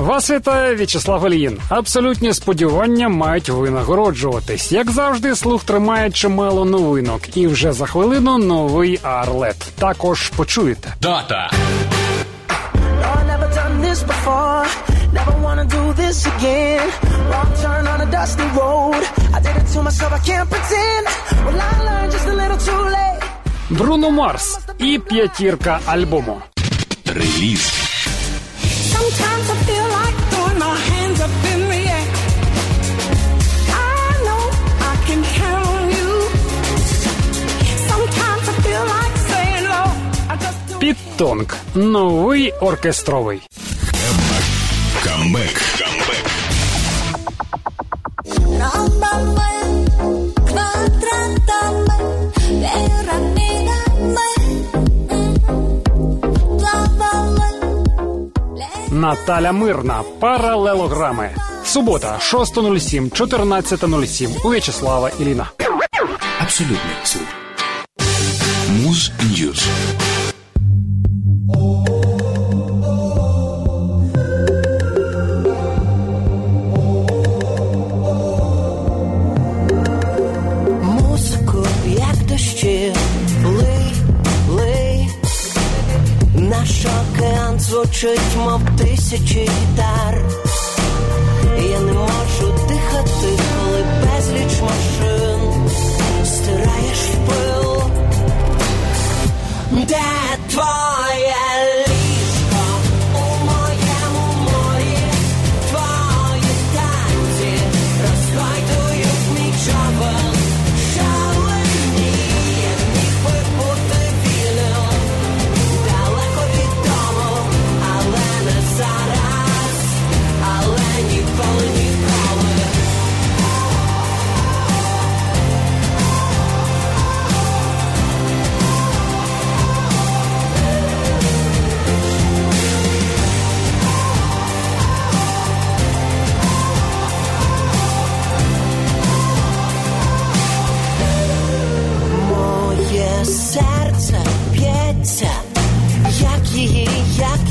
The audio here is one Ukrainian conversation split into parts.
Вас вітає В'ячеслав Ільїн. Абсолютні сподівання мають винагороджуватись. Як завжди, слух тримає чимало новинок, і вже за хвилину новий Арлет. Також почуєте. Дата Lord, never done this before. Never wanna do this again. Wrong turn on a dusty road. I did it to myself, I can't pretend. Well, I learned just a little too late. Бруно Марс і п'ятірка альбому. реліз Sometimes I I just do Підтонк. Новий оркестровий. Камбек. Камбек. Nómbame, maltrátame, pero mírame. Lávame, Наталя Мирна. Паралелограми. Субота, 6.07, 14.07 у В'ячеслава Іліна. Абсолютний слух. Муз Ньюз. Звучить, мов тисячі гітар. Я не можу дихати, коли безліч машин стираєш в пил. Де твоє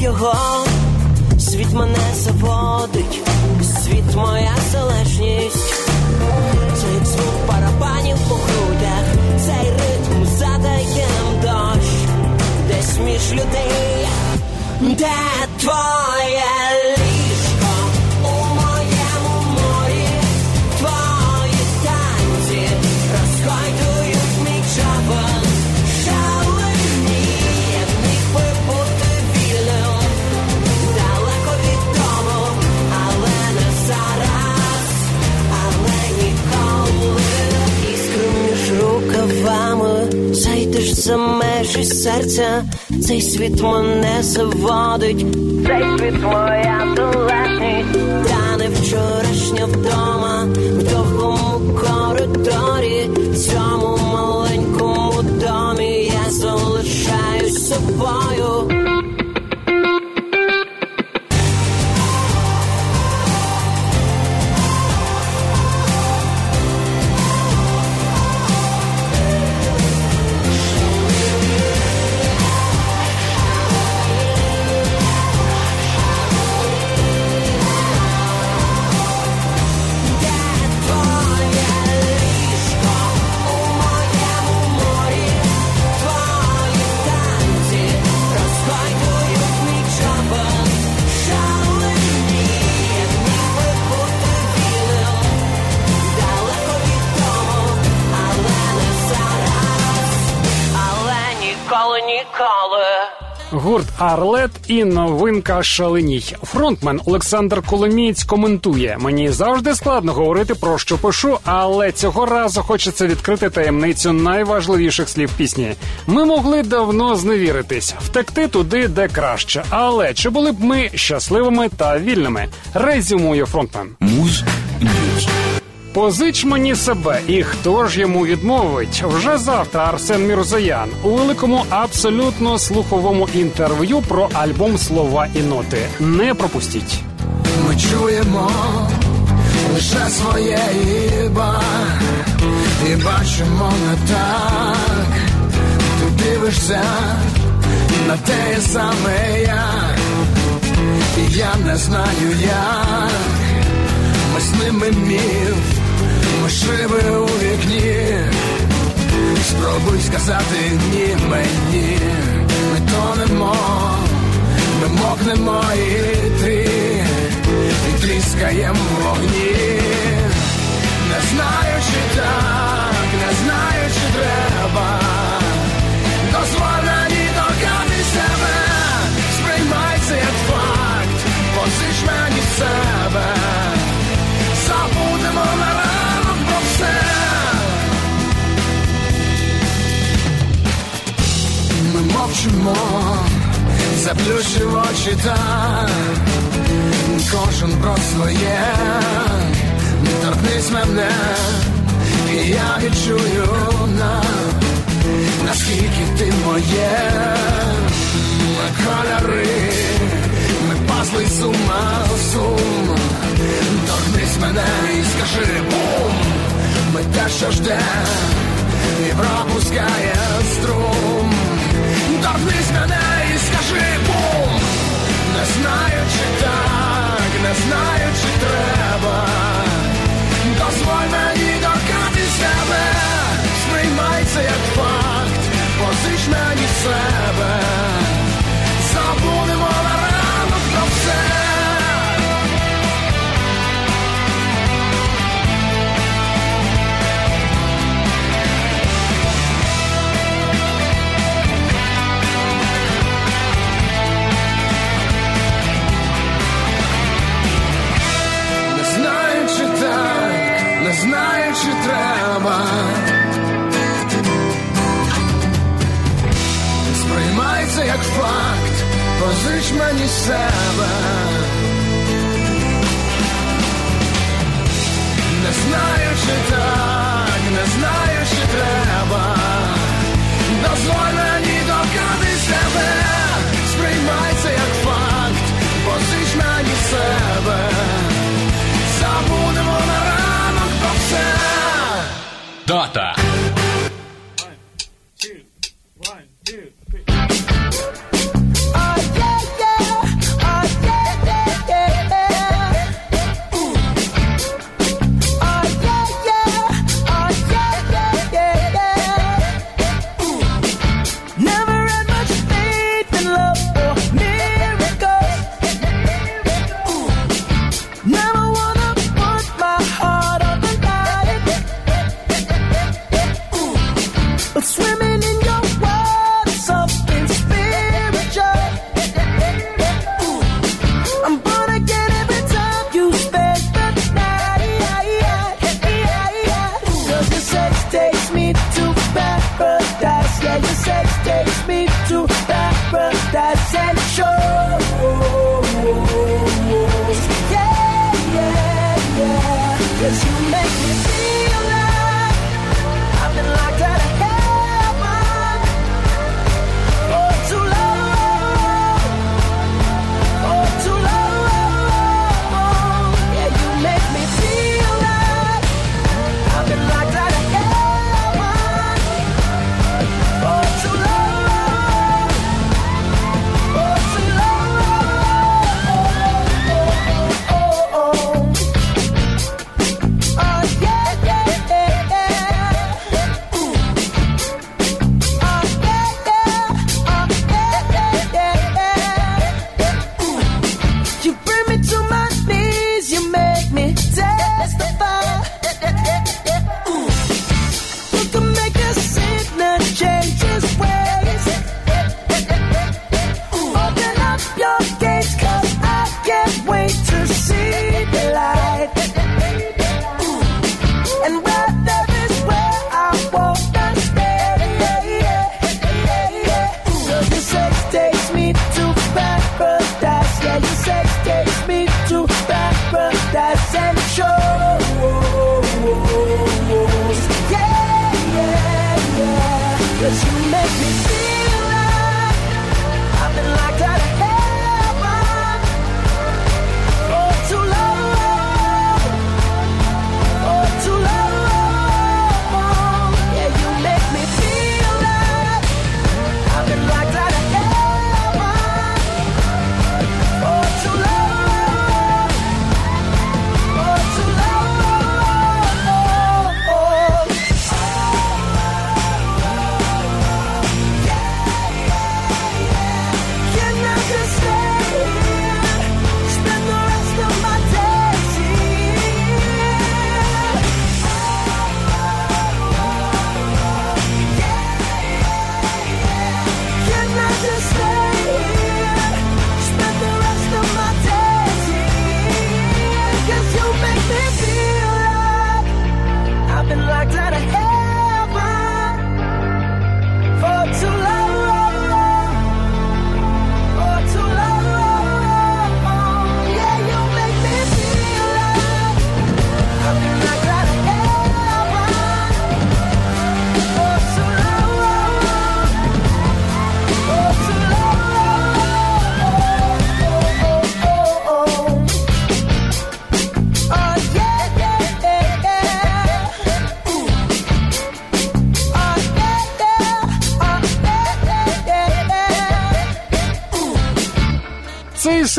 його. Світ мене заводить, світ моя залежність. Цей звук барабанів у грудях, цей ритм задає дощ, десь між людей. Де твоє ліжко за межі серця, цей світ мене заводить. Цей світ моя залежність, та не вчорашня вдома, в довгому коридорі, в цьому маленькому домі я залишаюсь собою. Гурт Арлет і новинка Шаленій. Фронтмен Олександр Коломієць коментує: мені завжди складно говорити про що пишу, але цього разу хочеться відкрити таємницю найважливіших слів пісні. Ми могли давно зневіритись, втекти туди, де краще. Але чи були б ми щасливими та вільними? Резюмує фронтмен. Music News. Позич мені себе, і хто ж йому відмовить? Вже завтра Арсен Мірзоян у великому абсолютно слуховому інтерв'ю про альбом Слова і ноти. Не пропустіть. Ми чуємо лише своє іба і бачимо не так. Ти дивишся на те саме як, і я не знаю як. Ми з ними міф, ми шиби у вікні. Спробуй сказати ні мені, ми тонемо, ми мокнемо і ти, і тріскаємо вогні. Не знаю, чи так, Мовчимо, заплющив очі так, кожен про своє, торкнись мене, і я відчую на, наскільки ти моє, кольори, ми пасли з ума сум, торкнись мене і скажи бум, ми те, що жде, і пропускає струм. Торкнись мене і скажи бум! Не знаю, чи так, не знаю, чи треба. Дозволь мені докати себе Сприймай це як факт Позич мені себе. Забудемо на ранок про все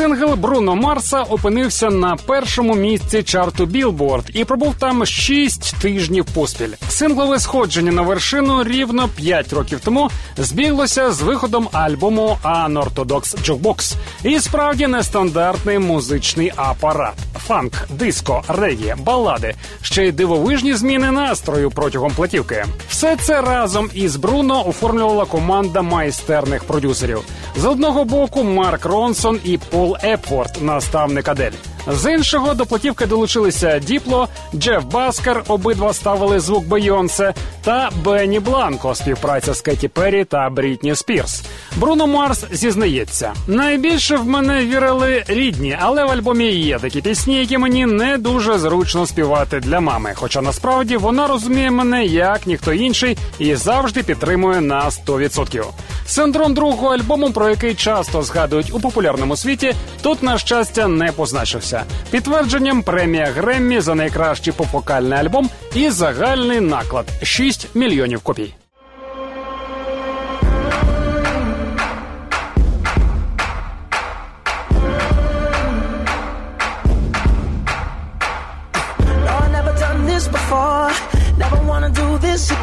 сингл Бруно Марса опинився на першому місці чарту Billboard і пробув там шість тижнів поспіль. Синглове сходження на вершину рівно п'ять років тому збіглося з виходом альбому Unorthodox Jukebox. І справді нестандартний музичний апарат. Фанк, диско, регі, балади, ще й дивовижні зміни настрою протягом платівки. Все це разом із Бруно оформлювала команда майстерних продюсерів. З одного боку Марк Ронсон і Пол Майкл Епворт, наставник Адель. З іншого до платівки долучилися Діпло, Джеф Баскер, обидва ставили звук Бейонсе, та Бенні Бланко, співпраця з Кеті Перрі та Брітні Спірс. Бруно Марс зізнається, найбільше в мене вірили рідні, але в альбомі є такі пісні, які мені не дуже зручно співати для мами. Хоча насправді вона розуміє мене як ніхто інший і завжди підтримує на 100%. Синдром другого альбому, про який часто згадують у популярному світі, тут на щастя не позначився відбулася. Підтвердженням премія Греммі за найкращий попокальний альбом і загальний наклад 6 мільйонів копій.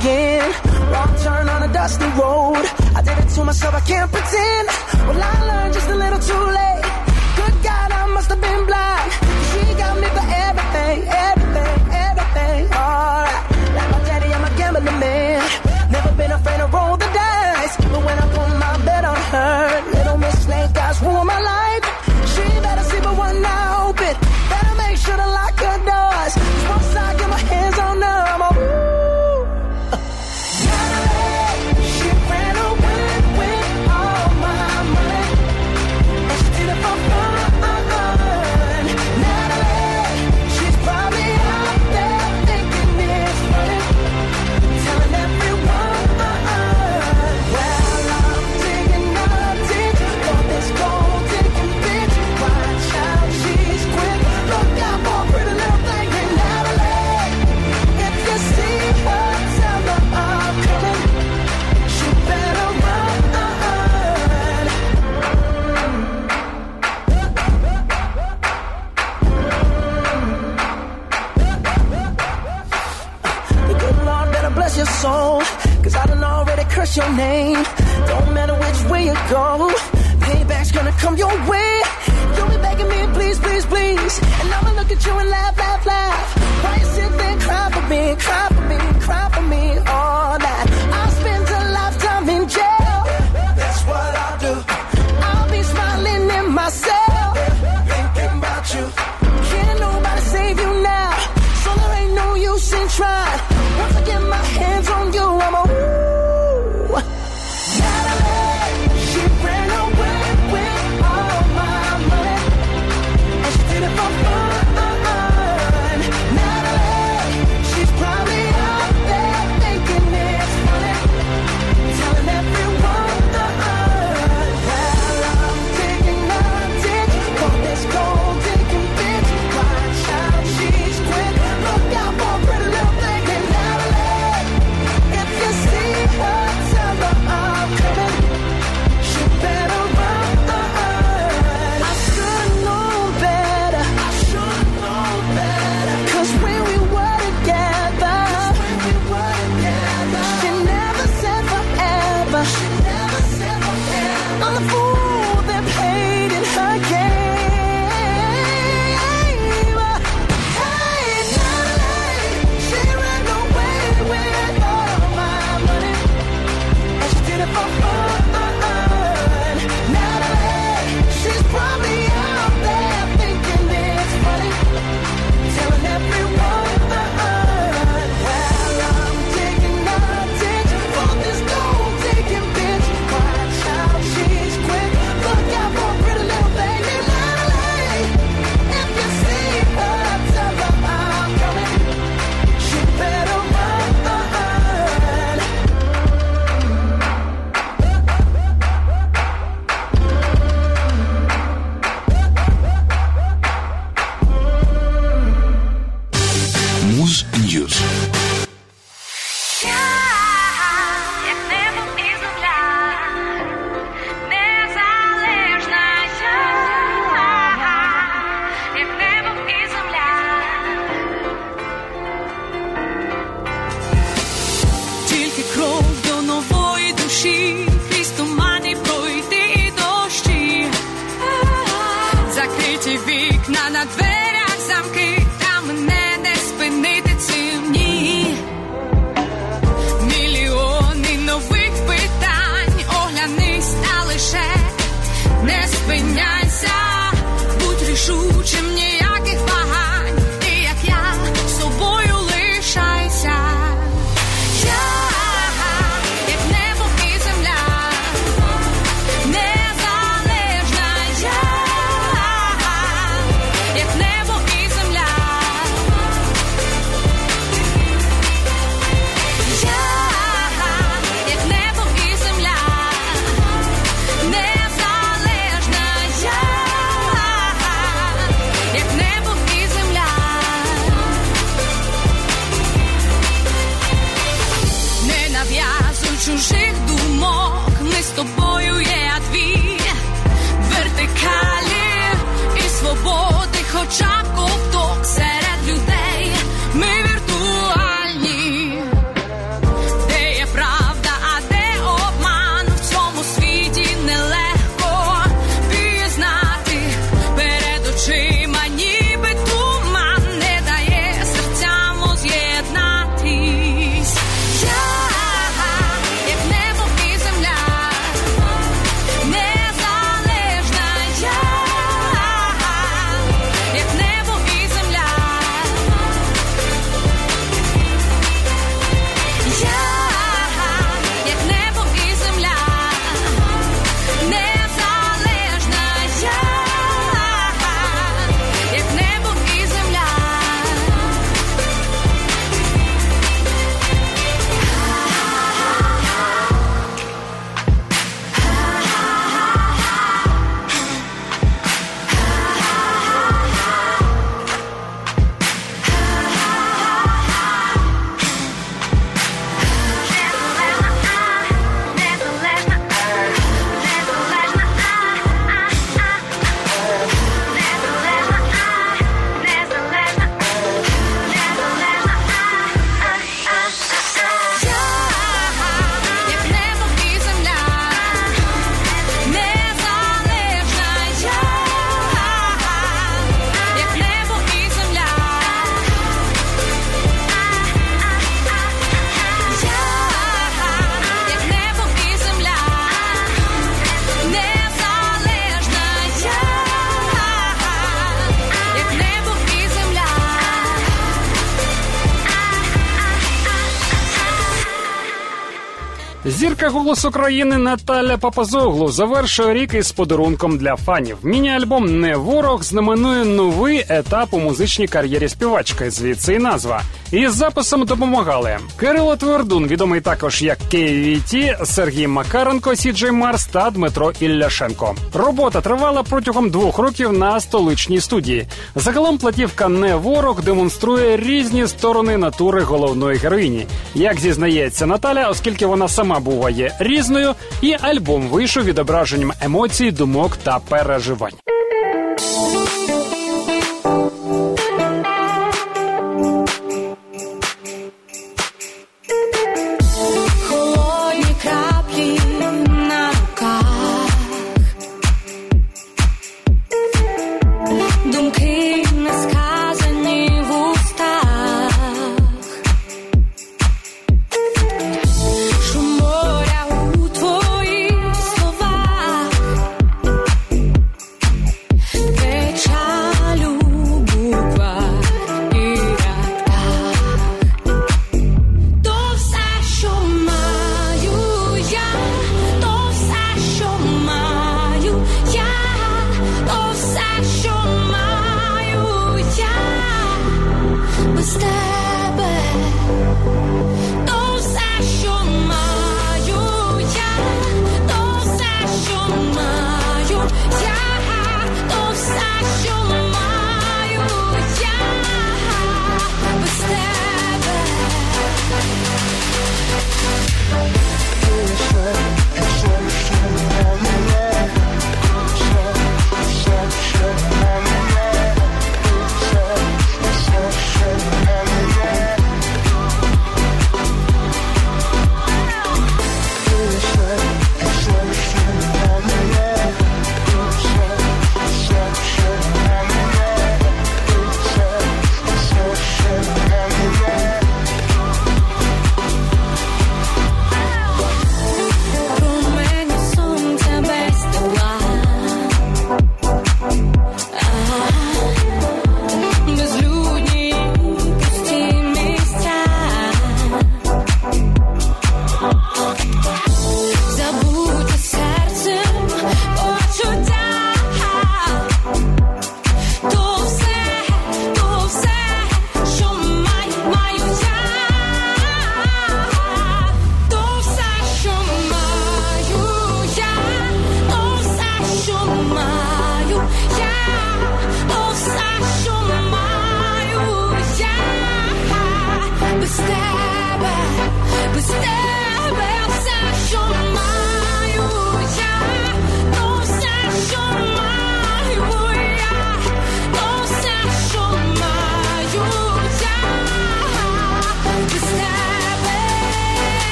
again. Wrong turn on a dusty road. I did it to myself, I can't pretend. Well, I learned just a little. your name. Зірка голос України Наталя Папазоглу завершує рік із подарунком для фанів. Міні-альбом Не ворог знаменує новий етап у музичній кар'єрі співачки. Звідси і назва. Із записом допомагали Кирило Твердун, відомий також як KVT, Сергій Макаренко, Сіджей Марс та Дмитро Ілляшенко. Робота тривала протягом двох років на столичній студії. Загалом платівка Не ворог демонструє різні сторони натури головної героїні. Як зізнається Наталя, оскільки вона сама буває різною, і альбом вийшов відображенням емоцій, думок та переживань.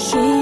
睡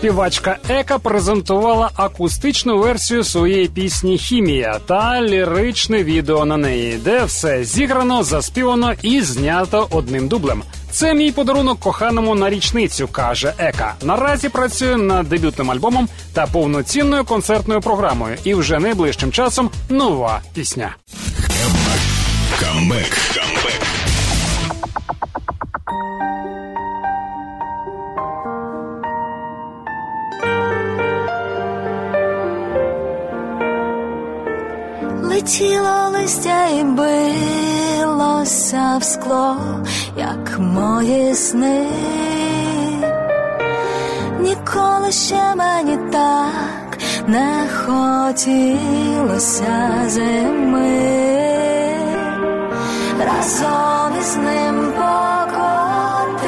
співачка Ека презентувала акустичну версію своєї пісні Хімія та ліричне відео на неї, де все зіграно, заспівано і знято одним дублем. Це мій подарунок коханому на річницю, каже Ека. Наразі працює над дебютним альбомом та повноцінною концертною програмою. І вже найближчим часом нова пісня. Камбек. Тіло листя і билося в скло, як мої сни, ніколи ще мені так не хотілося зими, разом із ним покотив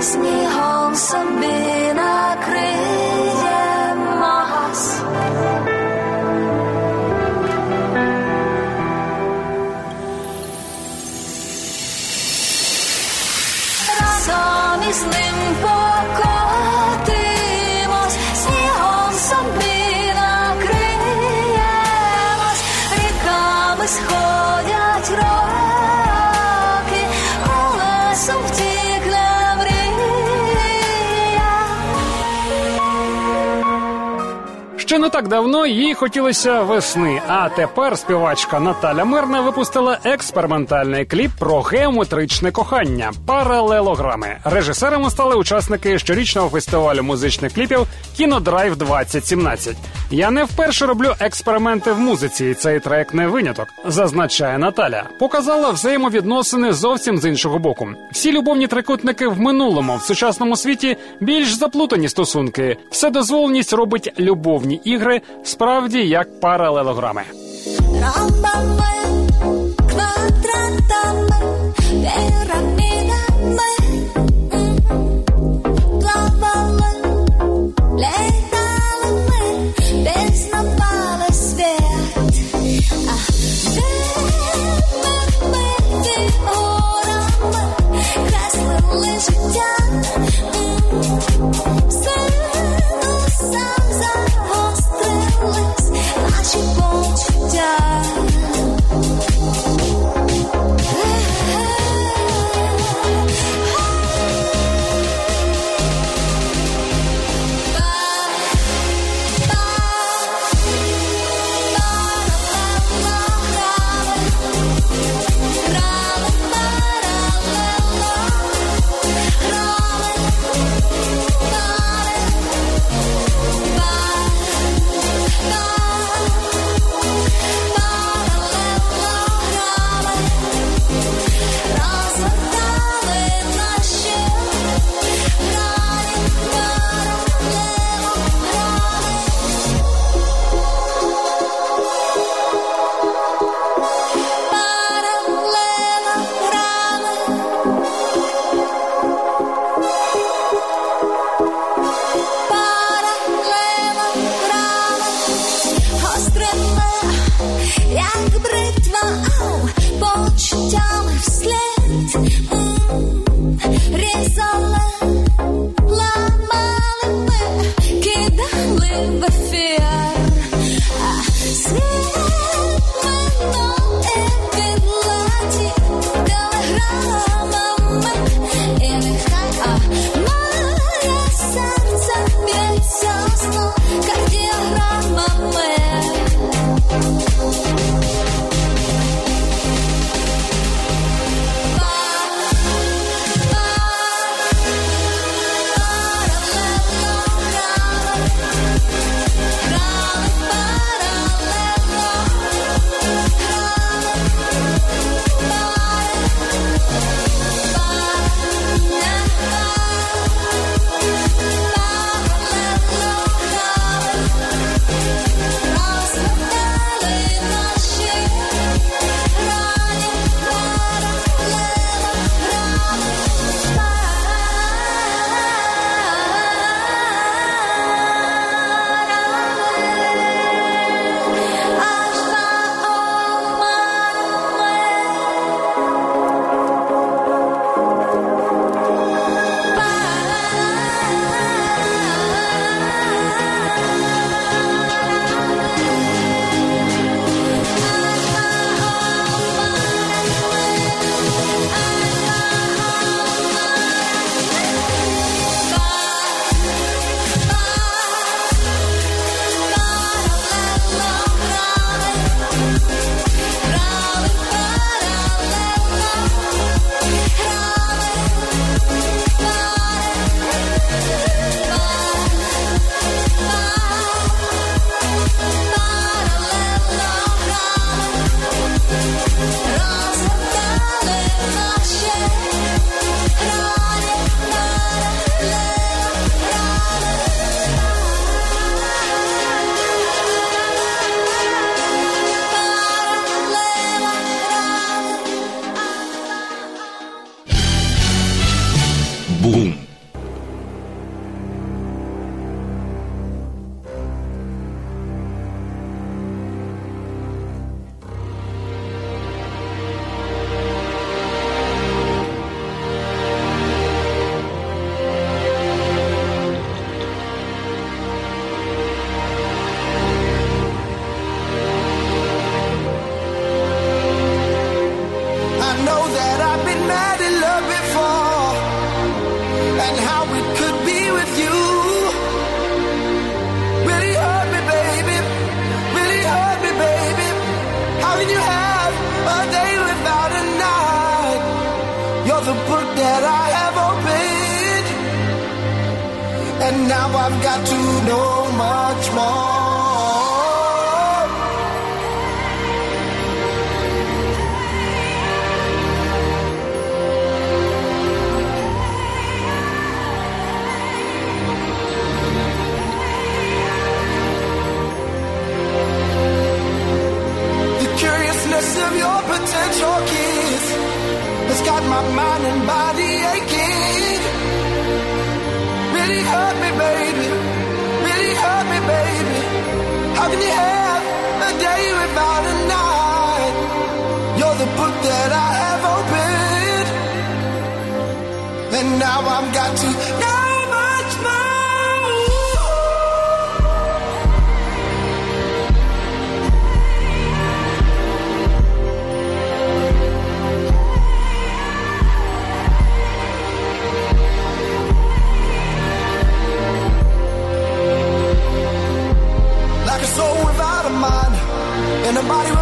снігом собі. Так давно їй хотілося весни. А тепер співачка Наталя Мирна випустила експериментальний кліп про геометричне кохання паралелограми. Режисерами стали учасники щорічного фестивалю музичних кліпів Кінодрайв 2017. Я не вперше роблю експерименти в музиці, і цей трек не виняток, зазначає Наталя. Показала взаємовідносини зовсім з іншого боку. Всі любовні трикутники в минулому в сучасному світі більш заплутані стосунки. Вседозволеність робить любовні ігри справді як паралелограми. Рамбами, квадратами, You're the book that I have opened, and now I've got to know much more. The curiousness of your potential my mind and body aching. Really hurt me, baby. Really hurt me, baby. How can you have a day without a night? You're the book that I have opened, and now I've got to nobody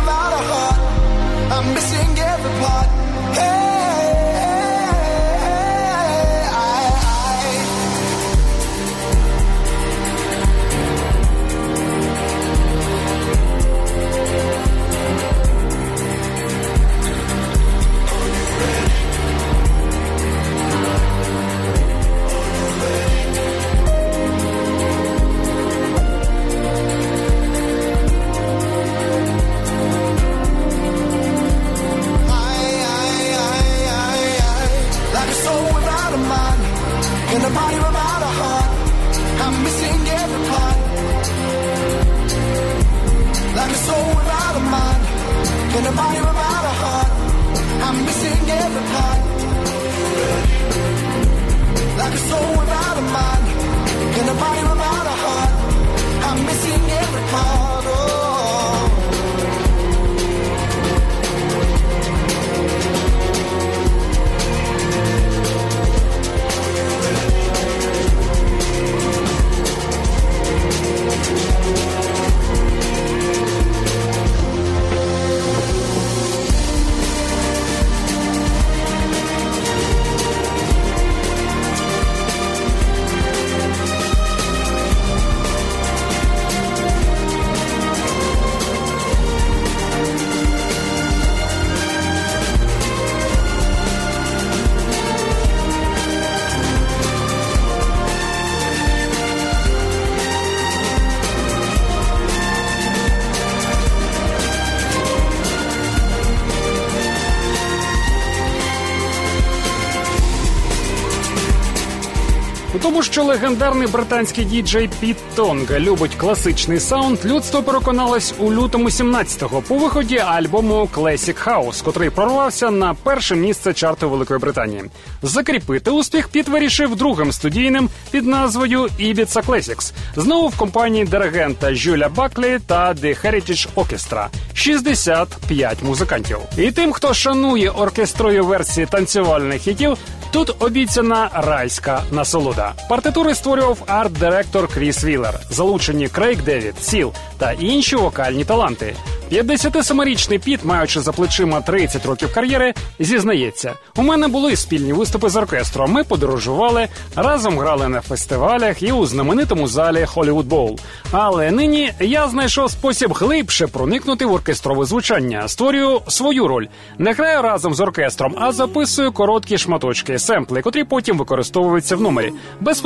що легендарний британський діджей Піт Тонга любить класичний саунд, людство переконалось у лютому 17-го по виході альбому Classic House, котрий прорвався на перше місце чарту Великої Британії. Закріпити успіх Піт вирішив другим студійним під назвою Ibiza Classics, знову в компанії диригента Жюля Баклі та The Heritage Orchestra. 65 музикантів. І тим, хто шанує оркестрою версії танцювальних хітів, Тут обіцяна райська насолода. Партитури створював арт-директор Кріс Вілер, залучені Крейг Девід, Сіл та інші вокальні таланти. 57-річний Піт, маючи за плечима 30 років кар'єри, зізнається: у мене були спільні виступи з оркестром. Ми подорожували, разом грали на фестивалях і у знаменитому залі Hollywood Bowl. Але нині я знайшов спосіб глибше проникнути в оркестрове звучання. Створюю свою роль. Не граю разом з оркестром, а записую короткі шматочки, семпли, котрі потім використовуються в номері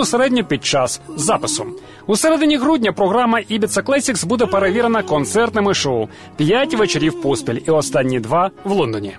безпосередньо під час запису. У середині грудня програма Ібіца Classics буде перевірена концертними шоу. П'ять вечорів поспіль, і останні два в Лондоні.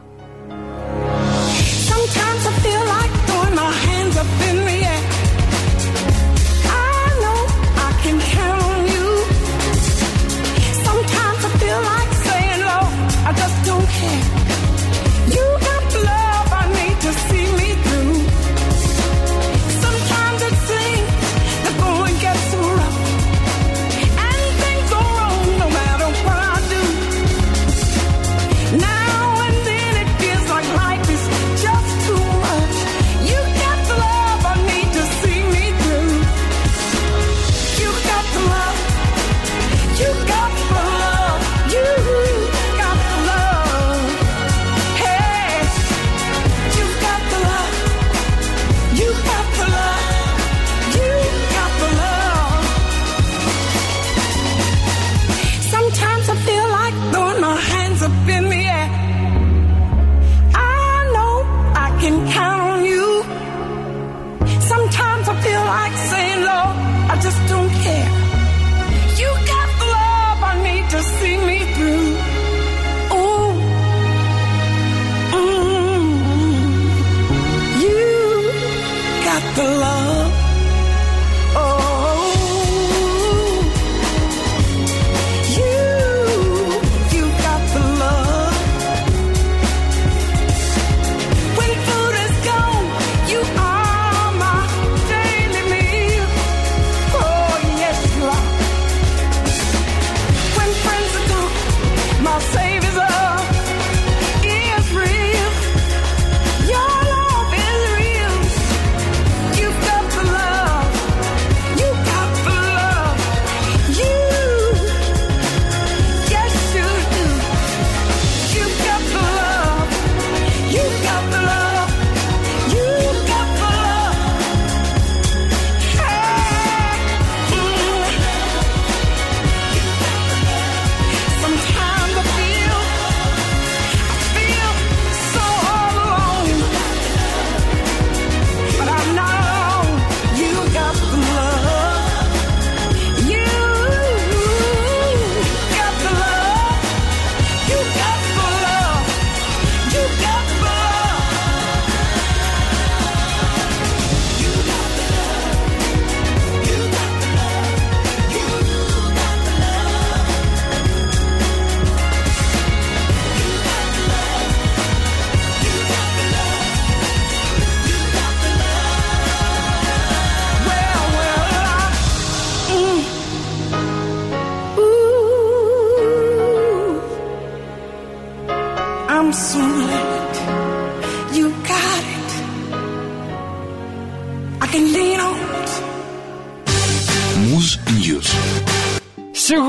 soon.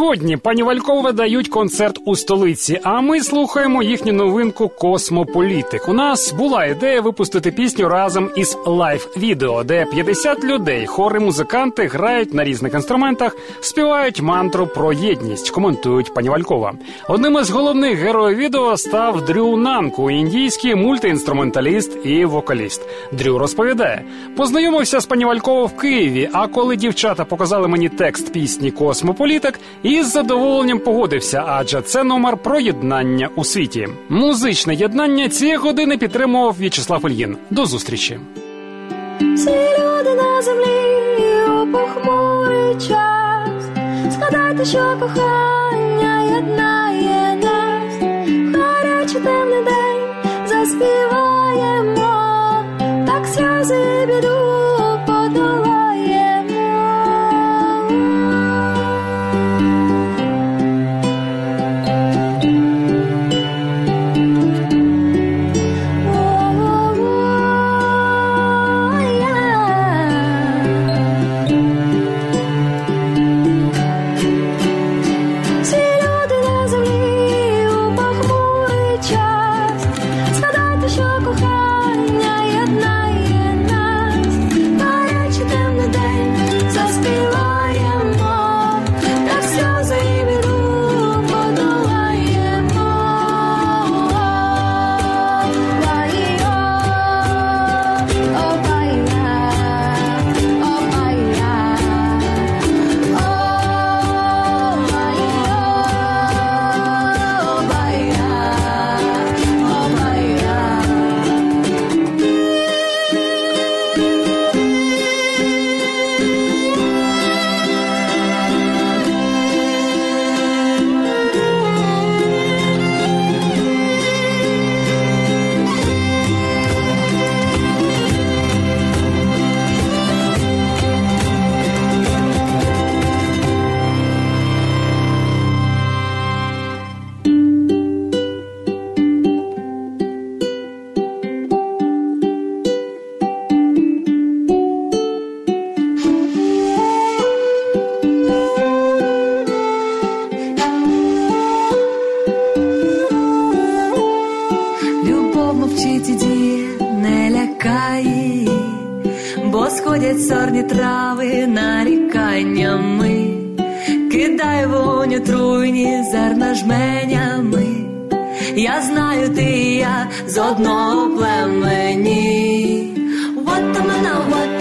Сьогодні пані Валькова дають концерт у столиці, а ми слухаємо їхню новинку Космополітик. У нас була ідея випустити пісню разом із лайв-відео, де 50 людей, хори музиканти грають на різних інструментах, співають мантру про єдність, коментують пані Валькова. Одним із головних героїв відео став Дрю Нанку, індійський мультиінструменталіст і вокаліст. Дрю розповідає: познайомився з пані Валькова в Києві. А коли дівчата показали мені текст пісні Космополітик, і з задоволенням погодився, адже це номер про єднання у світі. Музичне єднання цієї години підтримував В'ячеслав Ільїн. До зустрічі. Всі люди на землі у похмурий час. Згадайте, що кохання єднає нас. Гарячий темний день заспіваємо, так сльози біду бо сходять сорні трави наріканнями, кидай воню труйні зерна жменями. Я знаю, ти і я з одного племені. What мене, man,